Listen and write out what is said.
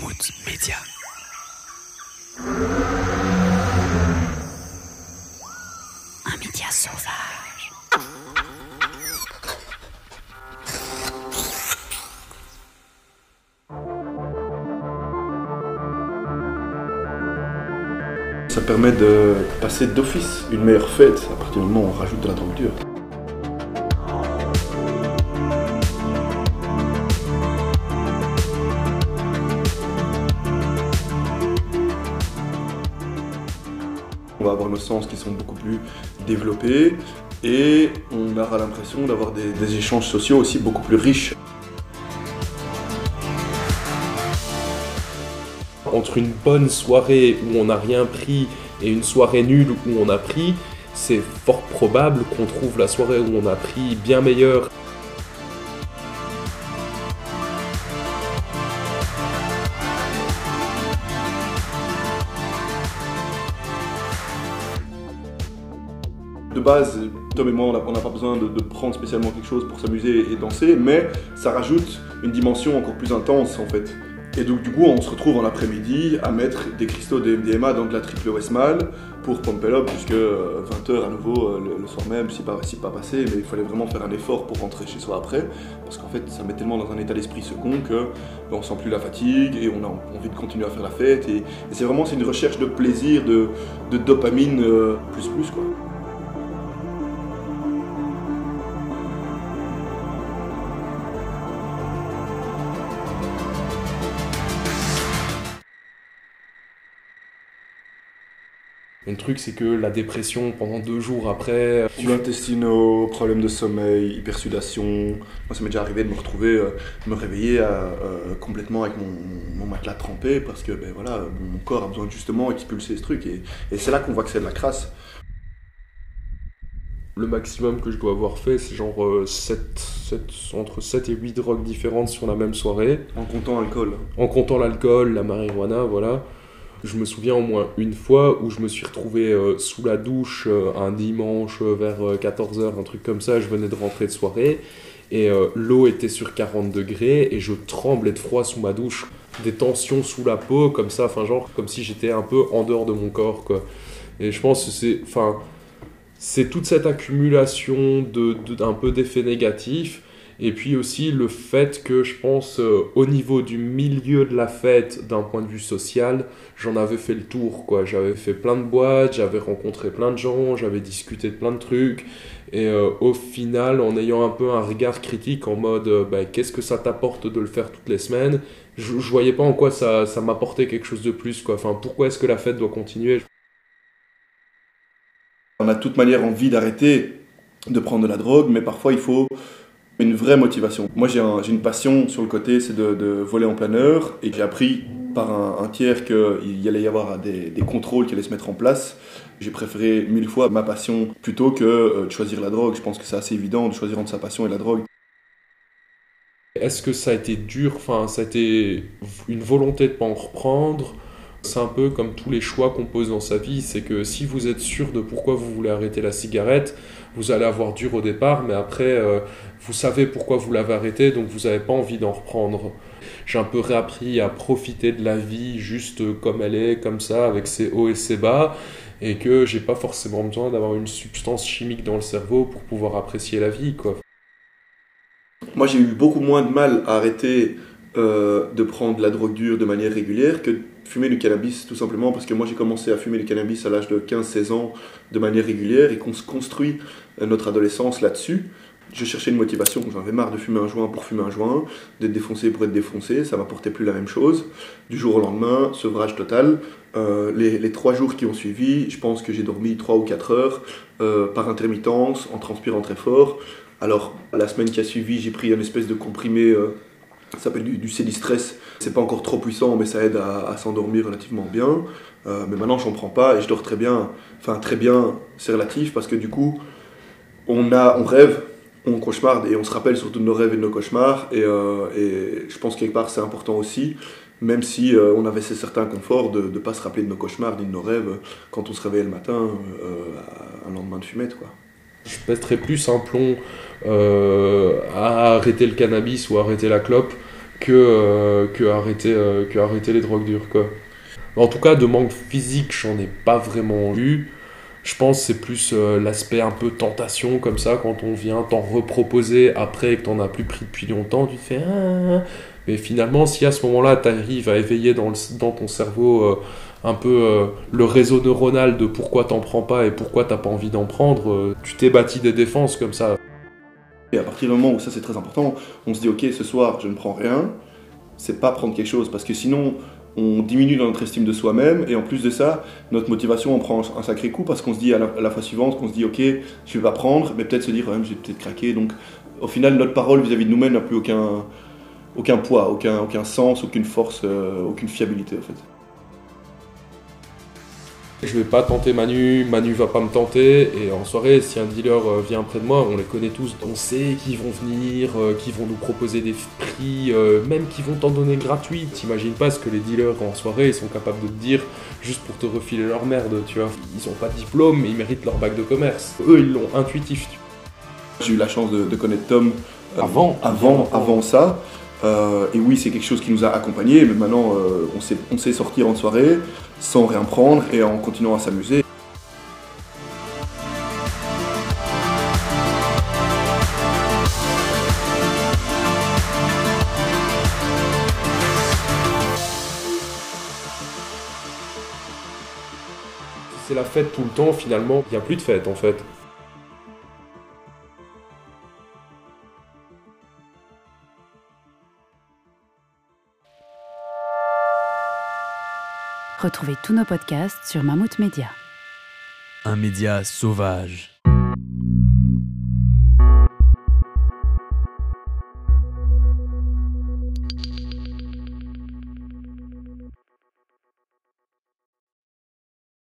Mammouth Média. Un média sauvage. Ça permet de passer d'office une meilleure fête à partir du moment où on rajoute de la drogue dure. Sens qui sont beaucoup plus développés et on aura l'impression d'avoir des échanges sociaux aussi beaucoup plus riches. entre une bonne soirée où on n'a rien pris et une soirée nulle où on a pris, c'est fort probable qu'on trouve la soirée où on a pris bien meilleure. De base, Tom et moi, on n'a- pas besoin de, prendre spécialement quelque chose pour s'amuser et danser, mais ça rajoute une dimension encore plus intense en fait. Et donc du coup, on se retrouve en après-midi à mettre des cristaux de MDMA dans de la triple Westmal pour pumper up jusque 20h à nouveau euh, le, soir même, si pas, pas passé, mais il fallait vraiment faire un effort pour rentrer chez soi après, parce qu'en fait, ça met tellement dans un état d'esprit second que ben, on sent plus la fatigue et on a envie de continuer à faire la fête. Et, c'est vraiment une recherche de plaisir, de, de dopamine euh, plus plus quoi. Le truc, c'est que la dépression, pendant deux jours après, intestinaux, problèmes de sommeil, hypersudation. Moi, ça m'est déjà arrivé de me retrouver, euh, de me réveiller euh, euh, complètement avec mon, mon matelas trempé parce que ben, voilà, mon, corps a besoin justement expulser ce truc. Et, et c'est là qu'on voit que c'est de la crasse. le maximum que je dois avoir fait, c'est genre euh, entre 7 et 8 drogues différentes sur la même soirée. En comptant alcool. En comptant l'alcool, la marijuana, voilà. Je me souviens au moins une fois où je me suis retrouvé euh, sous la douche euh, un dimanche euh, vers 14h, un truc comme ça. Je venais de rentrer de soirée et l'eau était sur 40 degrés et je tremblais de froid sous ma douche. Des tensions sous la peau, comme ça, enfin, genre, comme si j'étais un peu en dehors de mon corps, quoi. Et je pense que c'est. Enfin, c'est toute cette accumulation de- d'un peu d'effets négatifs et puis aussi le fait que je pense euh, au niveau du milieu de la fête d'un point de vue social j'en avais fait le tour quoi. J'avais fait plein de boîtes j'avais rencontré plein de gens j'avais discuté de plein de trucs. Et euh, au final en ayant un peu un regard critique en mode euh, bah, qu'est-ce que ça t'apporte de le faire toutes les semaines? Je, je voyais pas en quoi ça, ça m'apportait quelque chose de plus quoi. Enfin pourquoi est-ce que la fête doit continuer? On a de toute manière envie d'arrêter de prendre de la drogue, mais parfois il faut une vraie motivation. Moi j'ai un- j'ai une passion sur le côté, c'est de, voler en planeur, et j'ai appris par un, tiers qu'il y allait y avoir des, contrôles qui allaient se mettre en place. J'ai préféré mille fois ma passion plutôt que euh, de choisir la drogue. Je pense que c'est assez évident de choisir entre sa passion et la drogue. Est-ce que ça a été dur Enfin, ça a été une volonté de pas en reprendre C'est un peu comme tous les choix qu'on pose dans sa vie. C'est que si vous êtes sûr de pourquoi vous voulez arrêter la cigarette, vous allez avoir dur au départ, mais après, euh, vous savez pourquoi vous l'avez arrêté, donc vous n'avez pas envie d'en reprendre. J'ai un peu réappris à profiter de la vie juste comme elle est, comme ça, avec ses hauts et ses bas, et que j'ai pas forcément besoin d'avoir une substance chimique dans le cerveau pour pouvoir apprécier la vie, quoi. Moi, j'ai eu beaucoup moins de mal à arrêter euh, de prendre la drogue dure de manière régulière que de fumer du cannabis, tout simplement parce que moi, j'ai commencé à fumer du cannabis à l'âge de 15-16 ans de manière régulière et qu'on se construit euh, notre adolescence là-dessus. Je cherchais une motivation, j'en avais marre de fumer un joint pour fumer un joint, d'être défoncé pour être défoncé, ça m'apportait plus la même chose. Du jour au lendemain, sevrage total. Euh, les, trois jours qui ont suivi, je pense que j'ai dormi 3 ou 4 heures par intermittence, en transpirant très fort. Alors, la semaine qui a suivi, j'ai pris une espèce de comprimé, ça s'appelle du, du Célistress. C'est pas encore trop puissant, mais ça aide à, s'endormir relativement bien. Euh, mais maintenant, j'en prends pas et je dors très bien. Enfin, très bien, c'est relatif parce que du coup, on, a, on rêve, on cauchemarde et on se rappelle surtout de nos rêves et de nos cauchemars. Et, euh, et je pense que quelque part, c'est important aussi, même si euh, on avait ce certain confort de ne pas se rappeler de nos cauchemars ni de nos rêves quand on se réveillait le matin, euh, un lendemain de fumette, quoi. Je pèterais plus un plomb euh, à arrêter le cannabis ou arrêter la clope que, euh, que, arrêter, euh, que arrêter les drogues dures. En tout cas, de manque physique, j'en ai pas vraiment eu. Je pense que c'est plus l'aspect un peu tentation, comme ça, quand on vient t'en reproposer après que t'en as plus pris depuis longtemps, tu te fais ah. Mais finalement, si à ce moment-là, tu arrives à éveiller dans, ton cerveau un peu euh, le réseau neuronal de pourquoi t'en prends pas et pourquoi t'as pas envie d'en prendre, euh, tu t'es bâti des défenses comme ça. Et à partir du moment où ça c'est très important, on se dit ok ce soir je ne prends rien, c'est pas prendre quelque chose parce que sinon on diminue dans notre estime de soi-même et en plus de ça notre motivation on prend un sacré coup parce qu'on se dit à la, à fois suivante qu'on se dit ok je vais pas prendre mais peut-être se dire ouais, j'ai peut-être craqué donc au final notre parole vis-à-vis de nous-mêmes n'a plus aucun aucun poids, aucun, aucun sens, aucune force, euh, aucune fiabilité en fait. Je vais pas tenter Manu, Manu va pas me tenter, et en soirée, si un dealer euh, vient près de moi, on les connaît tous, on sait qu'ils vont venir, euh, qu'ils vont nous proposer des prix, euh, même qu'ils vont t'en donner gratuit. T'imagines pas ce que les dealers en soirée ils sont capables de te dire juste pour te refiler leur merde, tu vois. Ils ont pas de diplôme, mais ils méritent leur bac de commerce. Eux, ils l'ont intuitif. J'ai eu la chance de, de connaître Tom euh, Avant, avant, avant. avant ça. Euh, et oui, c'est quelque chose qui nous a accompagnés, mais maintenant euh, on, sait, on sait sortir en soirée sans rien prendre et en continuant à s'amuser. C'est la fête tout le temps, finalement, il y a plus de fête en fait. Retrouvez tous nos podcasts sur Mammouth Media. Un média sauvage.